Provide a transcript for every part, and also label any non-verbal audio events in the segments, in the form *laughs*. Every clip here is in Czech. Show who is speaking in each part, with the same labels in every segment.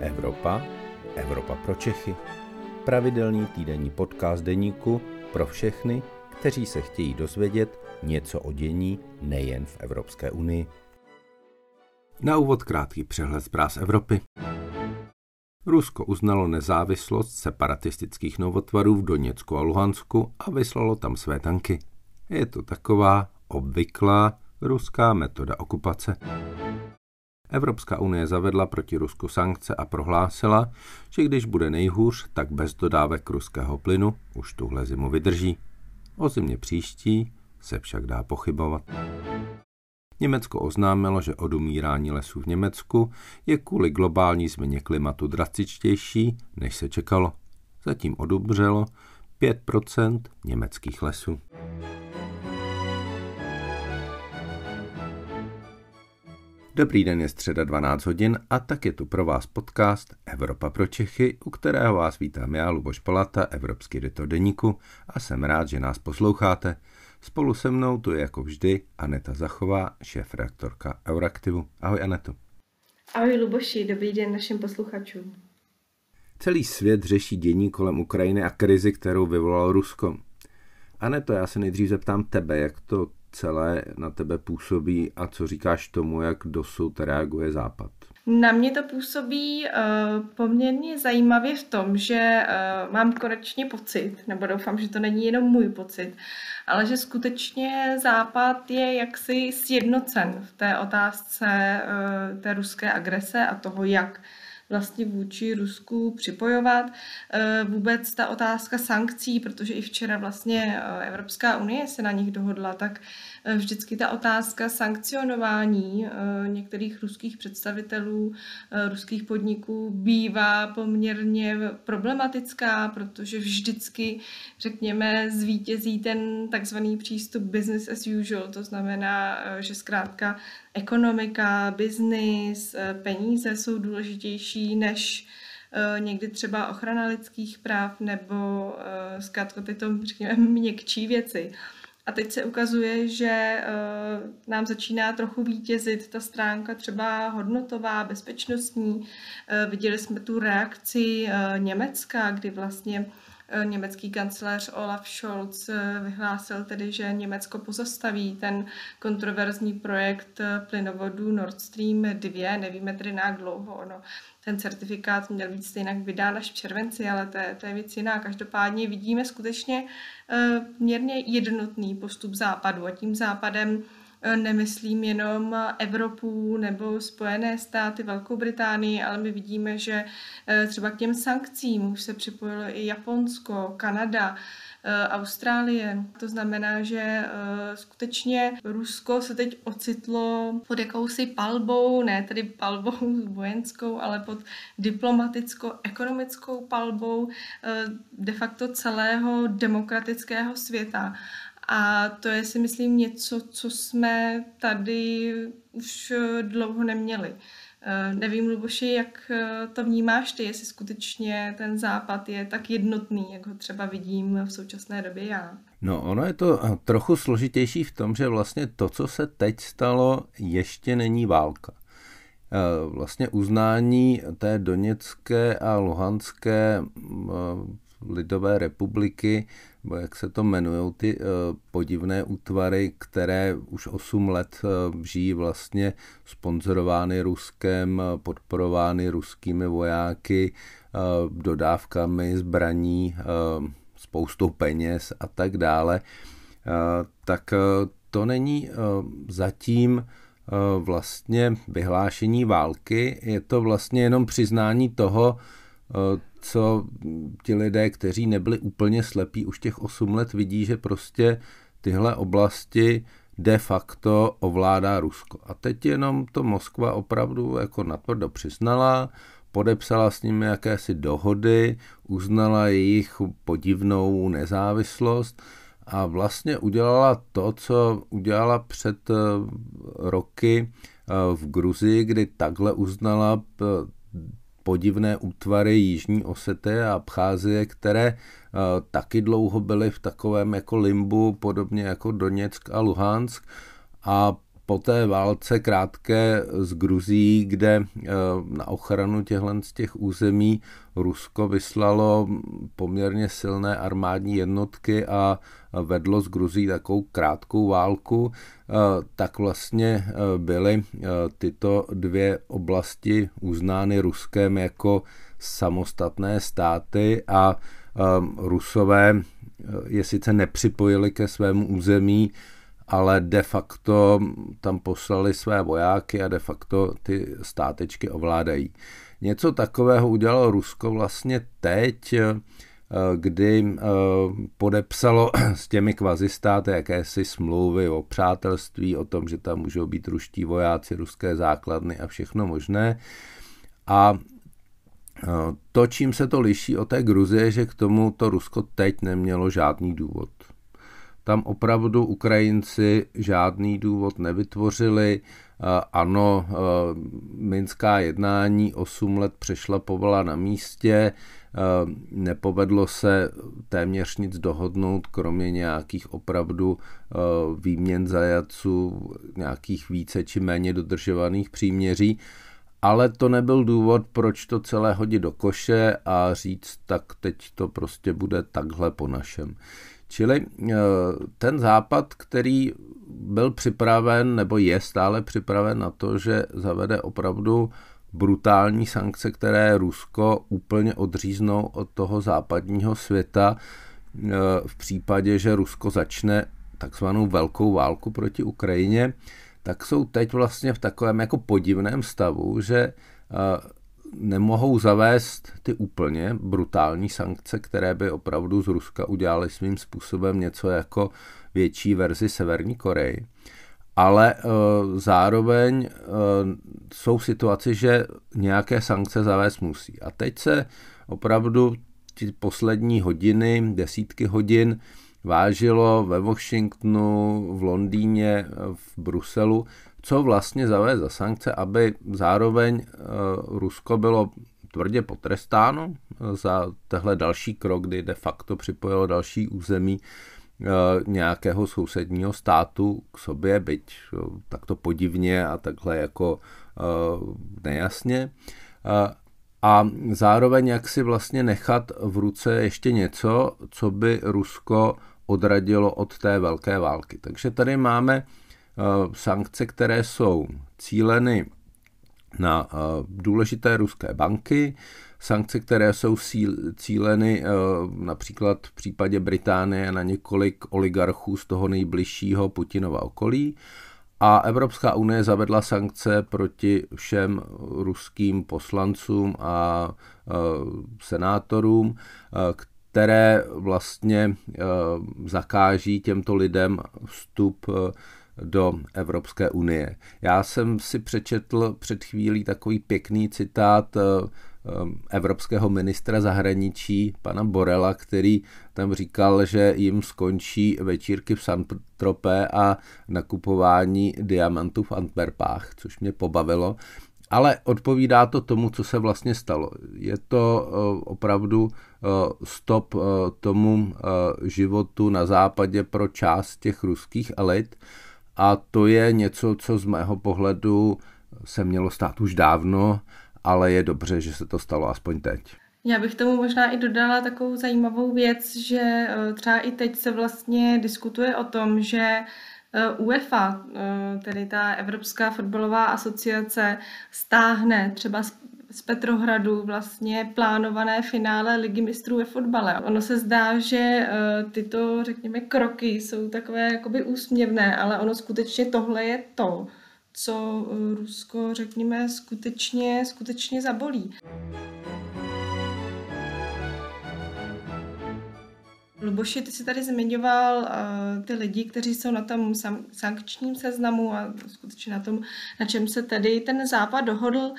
Speaker 1: Evropa, Evropa pro Čechy. Pravidelný týdenní podcast deníku pro všechny, kteří se chtějí dozvědět něco o dění nejen v Evropské unii. Na úvod krátký přehled zpráv Evropy. Rusko uznalo nezávislost separatistických novotvarů v Doněcku a Luhansku a vyslalo tam své tanky. Je to taková obvyklá ruská metoda okupace. Evropská unie zavedla proti Rusku sankce a prohlásila, že když bude nejhůř, tak bez dodávek ruského plynu už tuhle zimu vydrží. O zimě příští se však dá pochybovat. Německo oznámilo, že odumírání lesů v Německu je kvůli globální změně klimatu drastičtější, než se čekalo. Zatím odumřelo 5% německých lesů. Dobrý den, je středa 12 hodin a tak je tu pro vás podcast Evropa pro Čechy, u kterého vás vítám já, Luboš Palata, evropský editor deníku a jsem rád, že nás posloucháte. Spolu se mnou tu je jako vždy Aneta Zachová, šéf-reaktorka Euraktivu. Ahoj Aneto.
Speaker 2: Ahoj Luboši, dobrý den našim posluchačům.
Speaker 1: Celý svět řeší dění kolem Ukrajiny a krizi, kterou vyvolalo Rusko. Aneto, já se nejdřív zeptám tebe, jak to celé na tebe působí a co říkáš tomu, jak dosud reaguje Západ?
Speaker 2: Na mě to působí uh, poměrně zajímavě v tom, že uh, mám konečně pocit, nebo doufám, že to není jenom můj pocit, ale že skutečně Západ je jaksi sjednocen v té otázce uh, té ruské agrese a toho, jak vlastně vůči Rusku připojovat. Eh, vůbec ta otázka sankcí, protože i včera vlastně eh, Evropská unie se na nich dohodla, tak vždycky ta otázka sankcionování některých ruských představitelů, ruských podniků bývá poměrně problematická, protože vždycky, řekněme, zvítězí ten takzvaný přístup business as usual, to znamená, že zkrátka ekonomika, biznis, eh, peníze jsou důležitější než eh, někdy třeba ochrana lidských práv nebo eh, zkrátka tyto, řekněme, *laughs* měkčí věci. A teď se ukazuje, že nám začíná trochu vítězit ta stránka třeba hodnotová, bezpečnostní. Viděli jsme tu reakci Německa, kdy vlastně německý kancléř Olaf Scholz eh, vyhlásil tedy, že Německo pozastaví ten kontroverzní projekt eh, plynovodu Nord Stream 2. Nevíme tedy na dlouho ono. Ten certifikát měl být stejně vydán až v červenci, ale to je, to je věc jiná. Každopádně vidíme skutečně měrně jednotný postup západu a tím západem Eh, nemyslím jenom Evropu nebo Spojené státy, Velkou Británii, ale my vidíme, že eh, třeba k těm sankcím už se připojilo i Japonsko, Kanada, eh, Austrálie. To znamená, že skutečně Rusko se teď ocitlo pod jakousi palbou, ne tedy palbou *laughs* vojenskou, ale pod diplomaticko-ekonomickou palbou de facto celého demokratického světa. A to je si myslím něco, co jsme tady už dlouho neměli. Eh, nevím, Luboši, jak eh, to vnímáš ty, jestli skutečně ten západ je tak jednotný, jak ho třeba vidím v současné době já.
Speaker 1: No, ono je to eh, trochu složitější v tom, že vlastně to, co se teď stalo, ještě není válka. Vlastně uznání té Doněcké a Luhanské lidové republiky, jak se to jmenují, ty uh, podivné útvary, které už 8 let uh, žijí vlastně sponzorovány Ruskem, podporovány ruskými vojáky, dodávkami zbraní, spoustou peněz a tak dále, tak to není zatím vlastně vyhlášení války, je to vlastně jenom přiznání toho, co ti lidé, kteří nebyli úplně slepí už těch 8 let, vidí, že prostě tyhle oblasti de facto ovládá Rusko. A teď jenom to Moskva opravdu jako natvrdo přiznala, podepsala s nimi jakési dohody, uznala jejich podivnou nezávislost a vlastně udělala to, co udělala před eh, roky eh, v Gruzii, kdy takhle uznala eh, podivné útvary Jižní Osety a Abcházie, které uh, taky dlouho byly v takovém jako limbu, podobně jako Doněck a Luhansk. A po té válce krátké z Gruzí, kde na ochranu těchto z těch území Rusko vyslalo poměrně silné armádní jednotky a vedlo z Gruzí takovou krátkou válku, tak vlastně byly tyto dvě oblasti uznány Ruskem jako samostatné státy a Rusové je sice nepřipojili ke svému území, ale de facto tam poslali své vojáky a de facto ty státečky ovládají. Něco takového udělalo Rusko vlastně teď, kdy eh, podepsalo *clears throat* s těmi kvazistáty jakési smlouvy o přátelství, o tom, že tam můžou být ruští vojáci, ruské základny a všechno možné. A eh, to, čím se to liší od té Gruzie, že k tomu to Rusko teď nemělo žádný důvod. Tam opravdu Ukrajinci žádný důvod nevytvořili. Ano, minská jednání 8 let přešlapovala na místě, nepovedlo se téměř nic dohodnout, kromě nějakých opravdu výměn zajaců, nějakých více či méně dodržovaných příměří, ale to nebyl důvod, proč to celé hodit do koše a říct, tak teď to prostě bude takhle po našem. Čili eh, ten západ, který byl připraven nebo je stále připraven na to, že zavede opravdu brutální sankce, které Rusko úplně odříznou od toho západního světa eh, v případě, že Rusko začne takzvanou velkou válku proti Ukrajině, tak jsou teď vlastně v takovém jako podivném stavu, že eh, nemohou zavést ty úplně brutální sankce, které by opravdu z Ruska udělaly svým způsobem něco jako větší verzi Severní Koreji. Ale e, zároveň e, jsou situace, že nějaké sankce zavést musí. A teď se opravdu ty poslední hodiny, desítky hodin vážilo ve Washingtonu, v Londýně, v Bruselu, co vlastně zavést za sankce, aby zároveň eh, Rusko bylo tvrdě potrestáno eh, za tehle další krok, kdy de facto připojilo další území eh, nějakého sousedního státu k sobě, byť takto podivně a takhle jako nejasně. A zároveň jak si vlastně nechat v ruce ještě něco, co by Rusko odradilo od té velké války. Takže tady máme sankce, které jsou cíleny na eh, důležité ruské banky, sankce, které jsou cíleny eh, například v případě Británie na několik oligarchů z toho nejbližšího Putinova okolí. A Evropská unie zavedla sankce proti všem ruským poslancům a senátorům, které vlastně zakáží těmto lidem vstup do Evropské unie. Já jsem si přečetl před chvílí takový pěkný citát eh, eh, evropského ministra zahraničí, pana Borela, který tam říkal, že jim skončí večírky v San Tropé a nakupování diamantů v Antwerpách, což mě pobavilo. Ale odpovídá to tomu, co se vlastně stalo. Je to eh, opravdu stop tomu životu na západě pro část těch ruských elit, a to je něco, co z mého pohledu se mělo stát už dávno, ale je dobře, že se to stalo aspoň teď.
Speaker 2: Já bych tomu možná i dodala takovou zajímavou věc, že eh, třeba i teď se vlastně diskutuje o tom, že eh, UEFA, eh, tedy ta Evropská fotbalová asociace, stáhne třeba z Petrohradu vlastně plánované finále Ligy mistrů ve fotbale. Ono se zdá, že eh, tyto, řekněme, kroky jsou takové jakoby úsměvné, ale ono skutečně tohle je to, co eh, Rusko, řekněme, skutečně, skutečně zabolí. Luboši, ty jsi tady zmiňoval uh, ty lidi, kteří jsou na tom sankčním seznamu a skutečně na tom, na čem se tedy ten západ dohodl.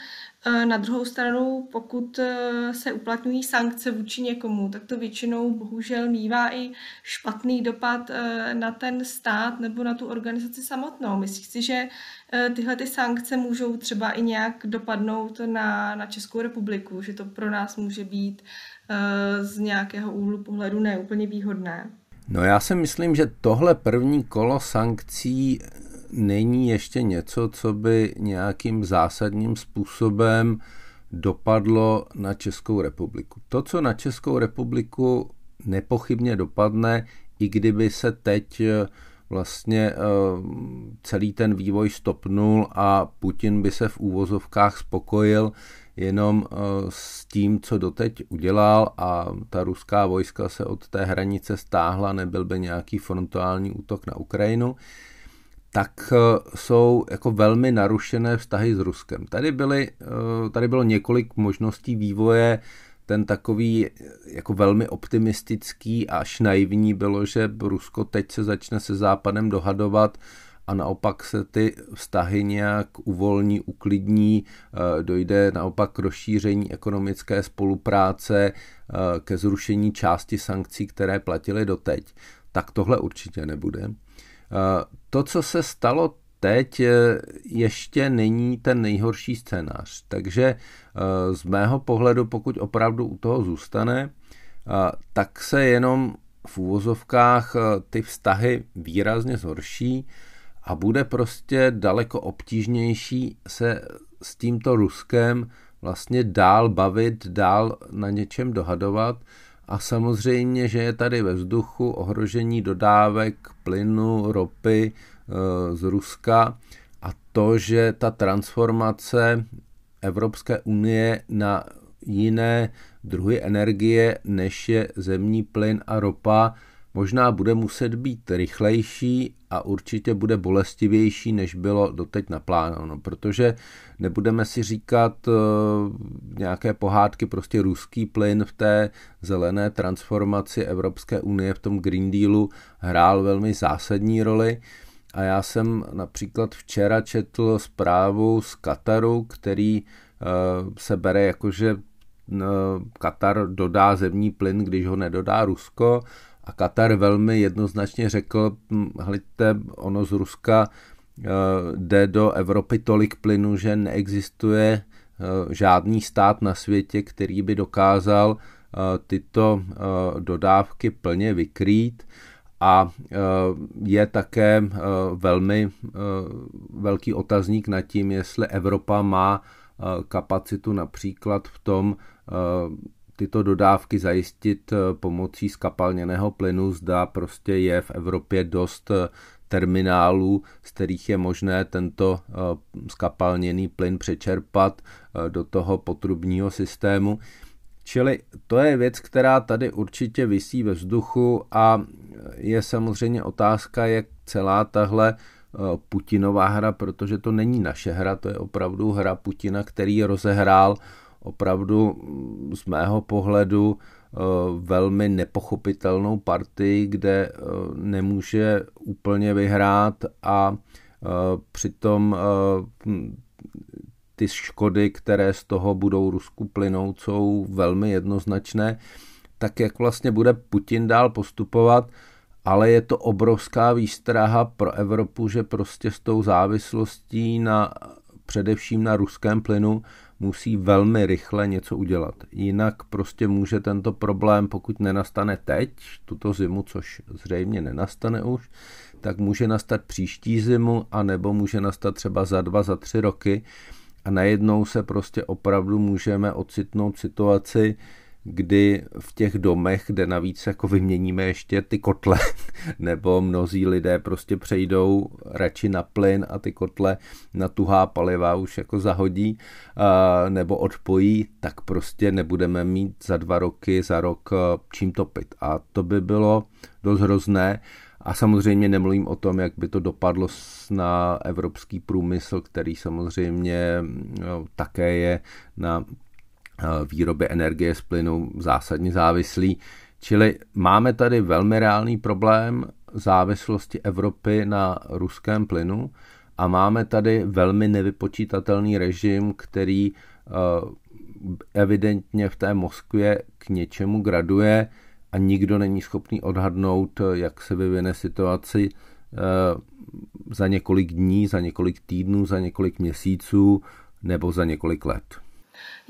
Speaker 2: Uh, na druhou stranu, pokud uh, se uplatňují sankce vůči někomu, tak to většinou bohužel mývá i špatný dopad uh, na ten stát nebo na tu organizaci samotnou. Myslíš si, že uh, tyhle ty sankce můžou třeba i nějak dopadnout na, na Českou republiku, že to pro nás může být Eh, z nějakého úhlu pohledu neúplně výhodné.
Speaker 1: No já si myslím, že tohle první kolo sankcí není ještě něco, co by nějakým zásadním způsobem dopadlo na Českou republiku. To, co na Českou republiku nepochybně dopadne, i kdyby se teď eh, vlastně eh, celý ten vývoj stopnul a Putin by se v úvozovkách spokojil jenom eh, s tím, co doteď udělal a ta ruská vojska se od té hranice stáhla, nebyl by nějaký frontální útok na Ukrajinu, tak jsou jako velmi narušené vztahy s Ruskem. Tady, byly, tady bylo několik možností vývoje ten takový jako velmi optimistický až naivní bylo, že Rusko teď se začne se Západem dohadovat a naopak se ty vztahy nějak uvolní, uklidní, eh, dojde naopak k rozšíření ekonomické spolupráce, eh, ke zrušení části sankcí, které platily doteď. Tak tohle určitě nebude. Eh, to, co se stalo teď ještě není ten nejhorší scénář. Takže z mého pohledu, pokud opravdu u toho zůstane, tak se jenom v úvozovkách ty vztahy výrazně zhorší a bude prostě daleko obtížnější se s tímto Ruskem vlastně dál bavit, dál na něčem dohadovat. A samozřejmě, že je tady ve vzduchu ohrožení dodávek plynu, ropy, Eh, z Ruska. A to, že ta transformace Evropské unie na jiné druhy energie, než je zemní plyn a ropa, možná bude muset být rychlejší a určitě bude bolestivější, než bylo doteď naplánováno, protože nebudeme si říkat uh, nějaké pohádky, prostě ruský plyn v té zelené transformaci Evropské unie v tom Green Dealu hrál velmi zásadní roli. A já jsem například včera četl zprávu z Kataru, který uh, se bere jako, že uh, Katar dodá zemní plyn, když ho nedodá Rusko. A Katar velmi jednoznačně řekl, hledajte, ono z Ruska uh, jde do Evropy tolik plynu, že neexistuje uh, žádný stát na světě, který by dokázal uh, tyto dodávky plně vykrýt. A je také velmi velký otazník nad tím, jestli Evropa má kapacitu například v tom tyto dodávky zajistit pomocí skapalněného plynu, zda prostě je v Evropě dost terminálů, z kterých je možné tento skapalněný plyn přečerpat do toho potrubního systému. Čili to je věc, která tady určitě visí ve vzduchu a je samozřejmě otázka, jak celá tahle eh, Putinová hra, protože to není naše hra, to je opravdu hra Putina, který rozehrál opravdu mm, z mého pohledu eh, velmi nepochopitelnou partii, kde eh, nemůže úplně vyhrát a přitom ty škody, které z toho budou Rusku plynout, jsou velmi jednoznačné. Tak jak vlastně bude Putin dál postupovat, ale je to obrovská výstraha pro Evropu, že prostě s tou závislostí na především na ruském plynu musí velmi rychle něco udělat. Jinak prostě může tento problém, pokud nenastane teď, tuto zimu, což zřejmě nenastane už, tak může nastat příští zimu, anebo může nastat třeba za dva, za tři roky a najednou se prostě opravdu můžeme ocitnout situaci, kdy v těch domech, kde navíc jako vyměníme ještě ty kotle, *laughs* nebo mnozí lidé prostě přejdou radši na plyn a ty kotle na tuhá paliva už jako zahodí nebo odpojí, tak prostě nebudeme mít za dva roky, za rok čím topit. A to by bylo dost hrozné. A samozřejmě nemluvím o tom, jak by to dopadlo na evropský průmysl, který samozřejmě no, také je na výrobě energie z plynu zásadně závislý. Čili máme tady velmi reálný problém závislosti Evropy na ruském plynu a máme tady velmi nevypočítatelný režim, který eh, evidentně v té Moskvě k něčemu graduje a nikdo není schopný odhadnout, jak se vyvine situaci eh, za několik dní, za několik týdnů, za několik měsíců nebo za několik let.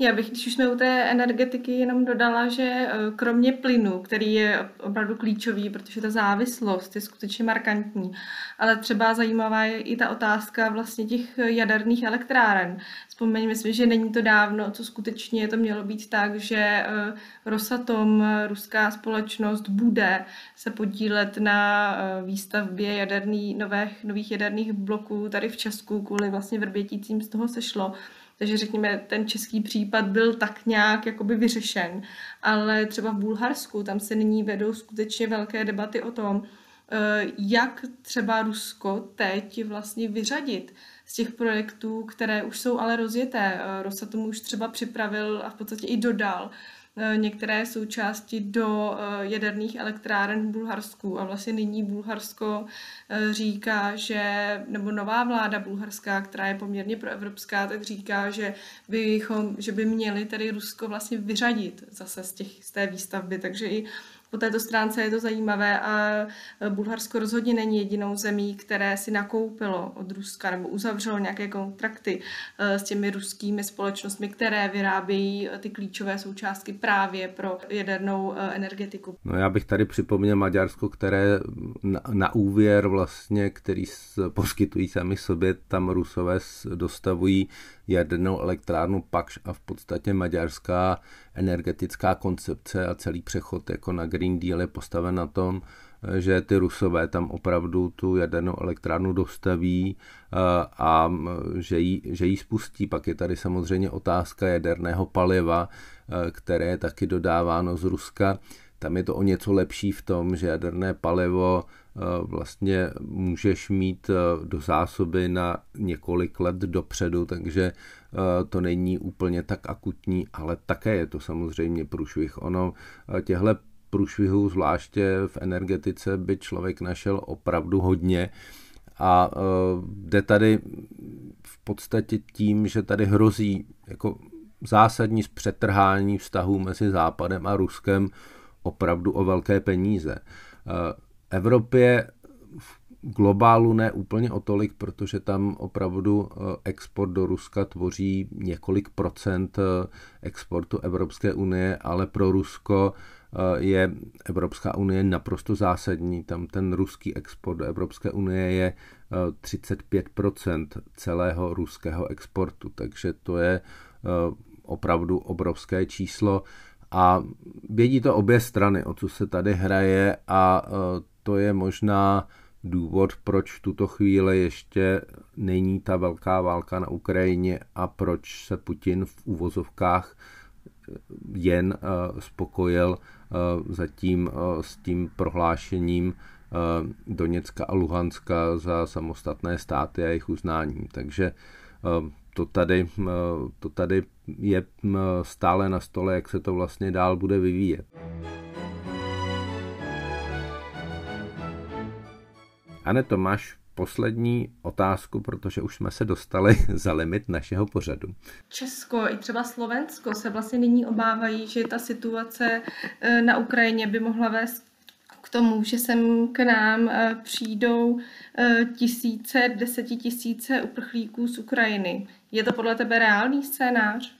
Speaker 2: Já bych, když už jsme u té energetiky, jenom dodala, že eh, kromě plynu, který je opravdu klíčový, protože ta závislost je skutečně markantní, ale třeba zajímavá je i ta otázka vlastně těch jaderných elektráren. Vzpomeňme si, že není to dávno, co skutečně to mělo být tak, že eh, Rosatom, ruská společnost, bude se podílet na eh, výstavbě jaderný, nových, nových jaderných bloků tady v Česku kvůli vlastně vrbětícím z toho sešlo. Takže řekněme, ten český případ byl tak nějak jakoby vyřešen. Ale třeba v Bulharsku, tam se nyní vedou skutečně velké debaty o tom, eh, jak třeba Rusko teď vlastně vyřadit z těch projektů, které už jsou ale rozjeté. Eh, Rosatom už třeba připravil a v podstatě i dodal některé součásti do eh, jaderných elektráren v Bulharsku. A vlastně nyní Bulharsko eh, říká, že, nebo nová vláda bulharská, která je poměrně proevropská, tak říká, že, bychom, že by měli tady Rusko vlastně vyřadit zase z, těch, z té výstavby, takže i po této stránce je to zajímavé a Bulharsko rozhodně není jedinou zemí, které si nakoupilo od Ruska nebo uzavřelo nějaké kontrakty eh, s těmi ruskými společnostmi, které vyrábějí ty klíčové součástky právě pro jadernou energetiku.
Speaker 1: No já bych tady připomněl Maďarsko, které na, na úvěr vlastně, který poskytují sami sobě, tam Rusové dostavují jadernou elektrárnu Pakš a v podstatě maďarská energetická koncepce a celý přechod jako na Green Deal je postaven na tom, že ty Rusové tam opravdu tu jadernou elektrárnu dostaví eh, a že ji, že ji spustí. Pak je tady samozřejmě otázka jaderného paliva, eh, které je taky dodáváno z Ruska. Tam je to o něco lepší v tom, že jaderné palivo eh, vlastně můžeš mít do zásoby na několik let dopředu, takže to není úplně tak akutní, ale také je to samozřejmě průšvih. Ono těhle průšvihů, zvláště v energetice, by člověk našel opravdu hodně. A e, jde tady v podstatě tím, že tady hrozí jako zásadní zpřetrhání vztahů mezi Západem a Ruskem opravdu o velké peníze. E, Evropě v globálu ne úplně o tolik, protože tam opravdu e, export do Ruska tvoří několik procent exportu Evropské unie, ale pro Rusko je Evropská unie naprosto zásadní. Tam ten ruský export do Evropské unie je 35% eh, celého ruského exportu, takže to je eh, opravdu obrovské číslo a vědí to obě strany, o co se tady hraje a to je možná důvod, proč v tuto chvíli ještě není ta velká válka na Ukrajině a proč se Putin v úvozovkách jen spokojil Eh, zatím eh, s tím prohlášením eh, Doněcka a Luhanska za samostatné státy a jejich uznáním. Takže to tady, to tady je stále na stole, jak se to vlastně dál bude vyvíjet. Ane, Tomáš poslední otázku, protože už jsme se dostali *laughs* za limit našeho pořadu.
Speaker 2: Česko i třeba Slovensko se vlastně nyní obávají, že ta situace eh, na Ukrajině by mohla vést k tomu, že sem k nám eh, přijdou eh, tisíce, desetitisíce uprchlíků z Ukrajiny. Je to podle tebe reálný scénář?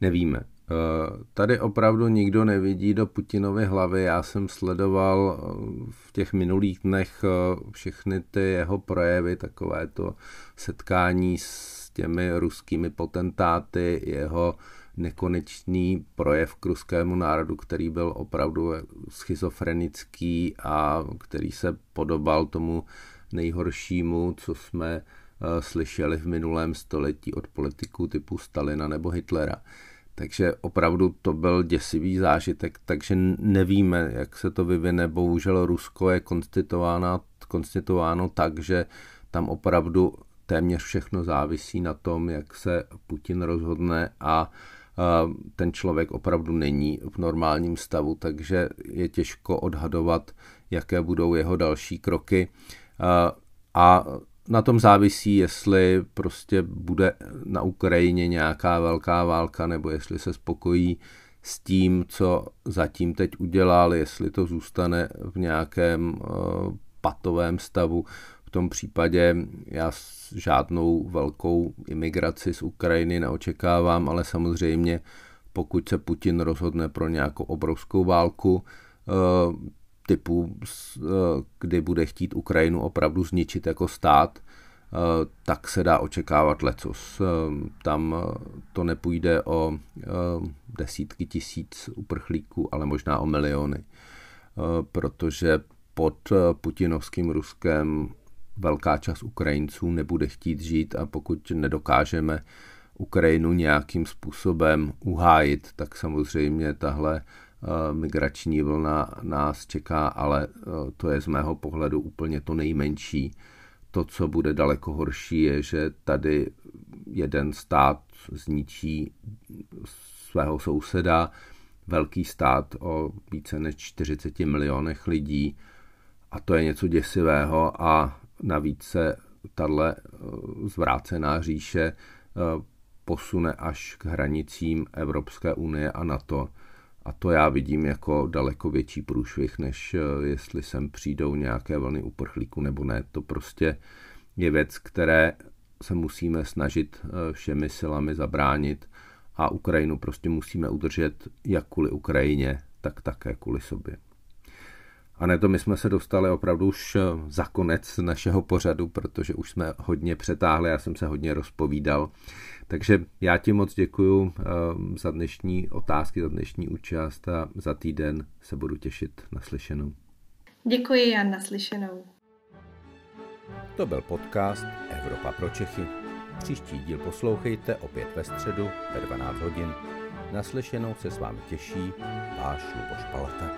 Speaker 1: Nevíme. Eh, tady opravdu nikdo nevidí do Putinovy hlavy. Já jsem sledoval eh, v těch minulých dnech eh, všechny ty jeho projevy, takové to setkání s těmi ruskými potentáty, jeho nekonečný projev k ruskému národu, který byl opravdu schizofrenický a který se podobal tomu nejhoršímu, co jsme slyšeli v minulém století od politiků typu Stalina nebo Hitlera. Takže opravdu to byl děsivý zážitek, takže nevíme, jak se to vyvine. Bohužel Rusko je konstituováno, konstituováno tak, že tam opravdu téměř všechno závisí na tom, jak se Putin rozhodne a ten člověk opravdu není v normálním stavu, takže je těžko odhadovat, jaké budou jeho další kroky. A na tom závisí, jestli prostě bude na Ukrajině nějaká velká válka, nebo jestli se spokojí s tím, co zatím teď udělal, jestli to zůstane v nějakém uh, patovém stavu. V tom případě já žádnou velkou imigraci z Ukrajiny neočekávám, ale samozřejmě pokud se Putin rozhodne pro nějakou obrovskou válku, eh, typu, eh, kdy bude chtít Ukrajinu opravdu zničit jako stát, eh, tak se dá očekávat lecos. Tam to nepůjde o desítky tisíc uprchlíků, ale možná o miliony, protože pod putinovským Ruskem velká část Ukrajinců nebude chtít žít a pokud nedokážeme Ukrajinu nějakým způsobem uhájit, tak samozřejmě tahle eh, migrační vlna nás čeká, ale eh, to je z mého pohledu úplně to nejmenší. To, co bude daleko horší, je, že tady jeden stát zničí svého souseda, velký stát o více než 40 milionech lidí a to je něco děsivého a navíc se tahle eh, zvrácená říše posune až k hranicím Evropské unie a NATO. A to já vidím jako daleko větší průšvih, než eh, jestli sem přijdou nějaké vlny uprchlíků nebo ne. To prostě je věc, které se musíme snažit eh, všemi silami zabránit a Ukrajinu prostě musíme udržet jak kvůli Ukrajině, tak také kvůli sobě. A ne to my jsme se dostali opravdu už eh, za konec našeho pořadu, protože už jsme hodně přetáhli, já jsem se hodně rozpovídal. Takže já ti moc děkuji eh, za dnešní otázky, za dnešní účast a za týden se budu těšit na slyšenou.
Speaker 2: Děkuji a naslyšenou.
Speaker 1: To byl podcast Evropa pro Čechy. Příští díl poslouchejte opět ve středu ve 12 hodin. Naslyšenou se s vámi těší váš Luboš Palata.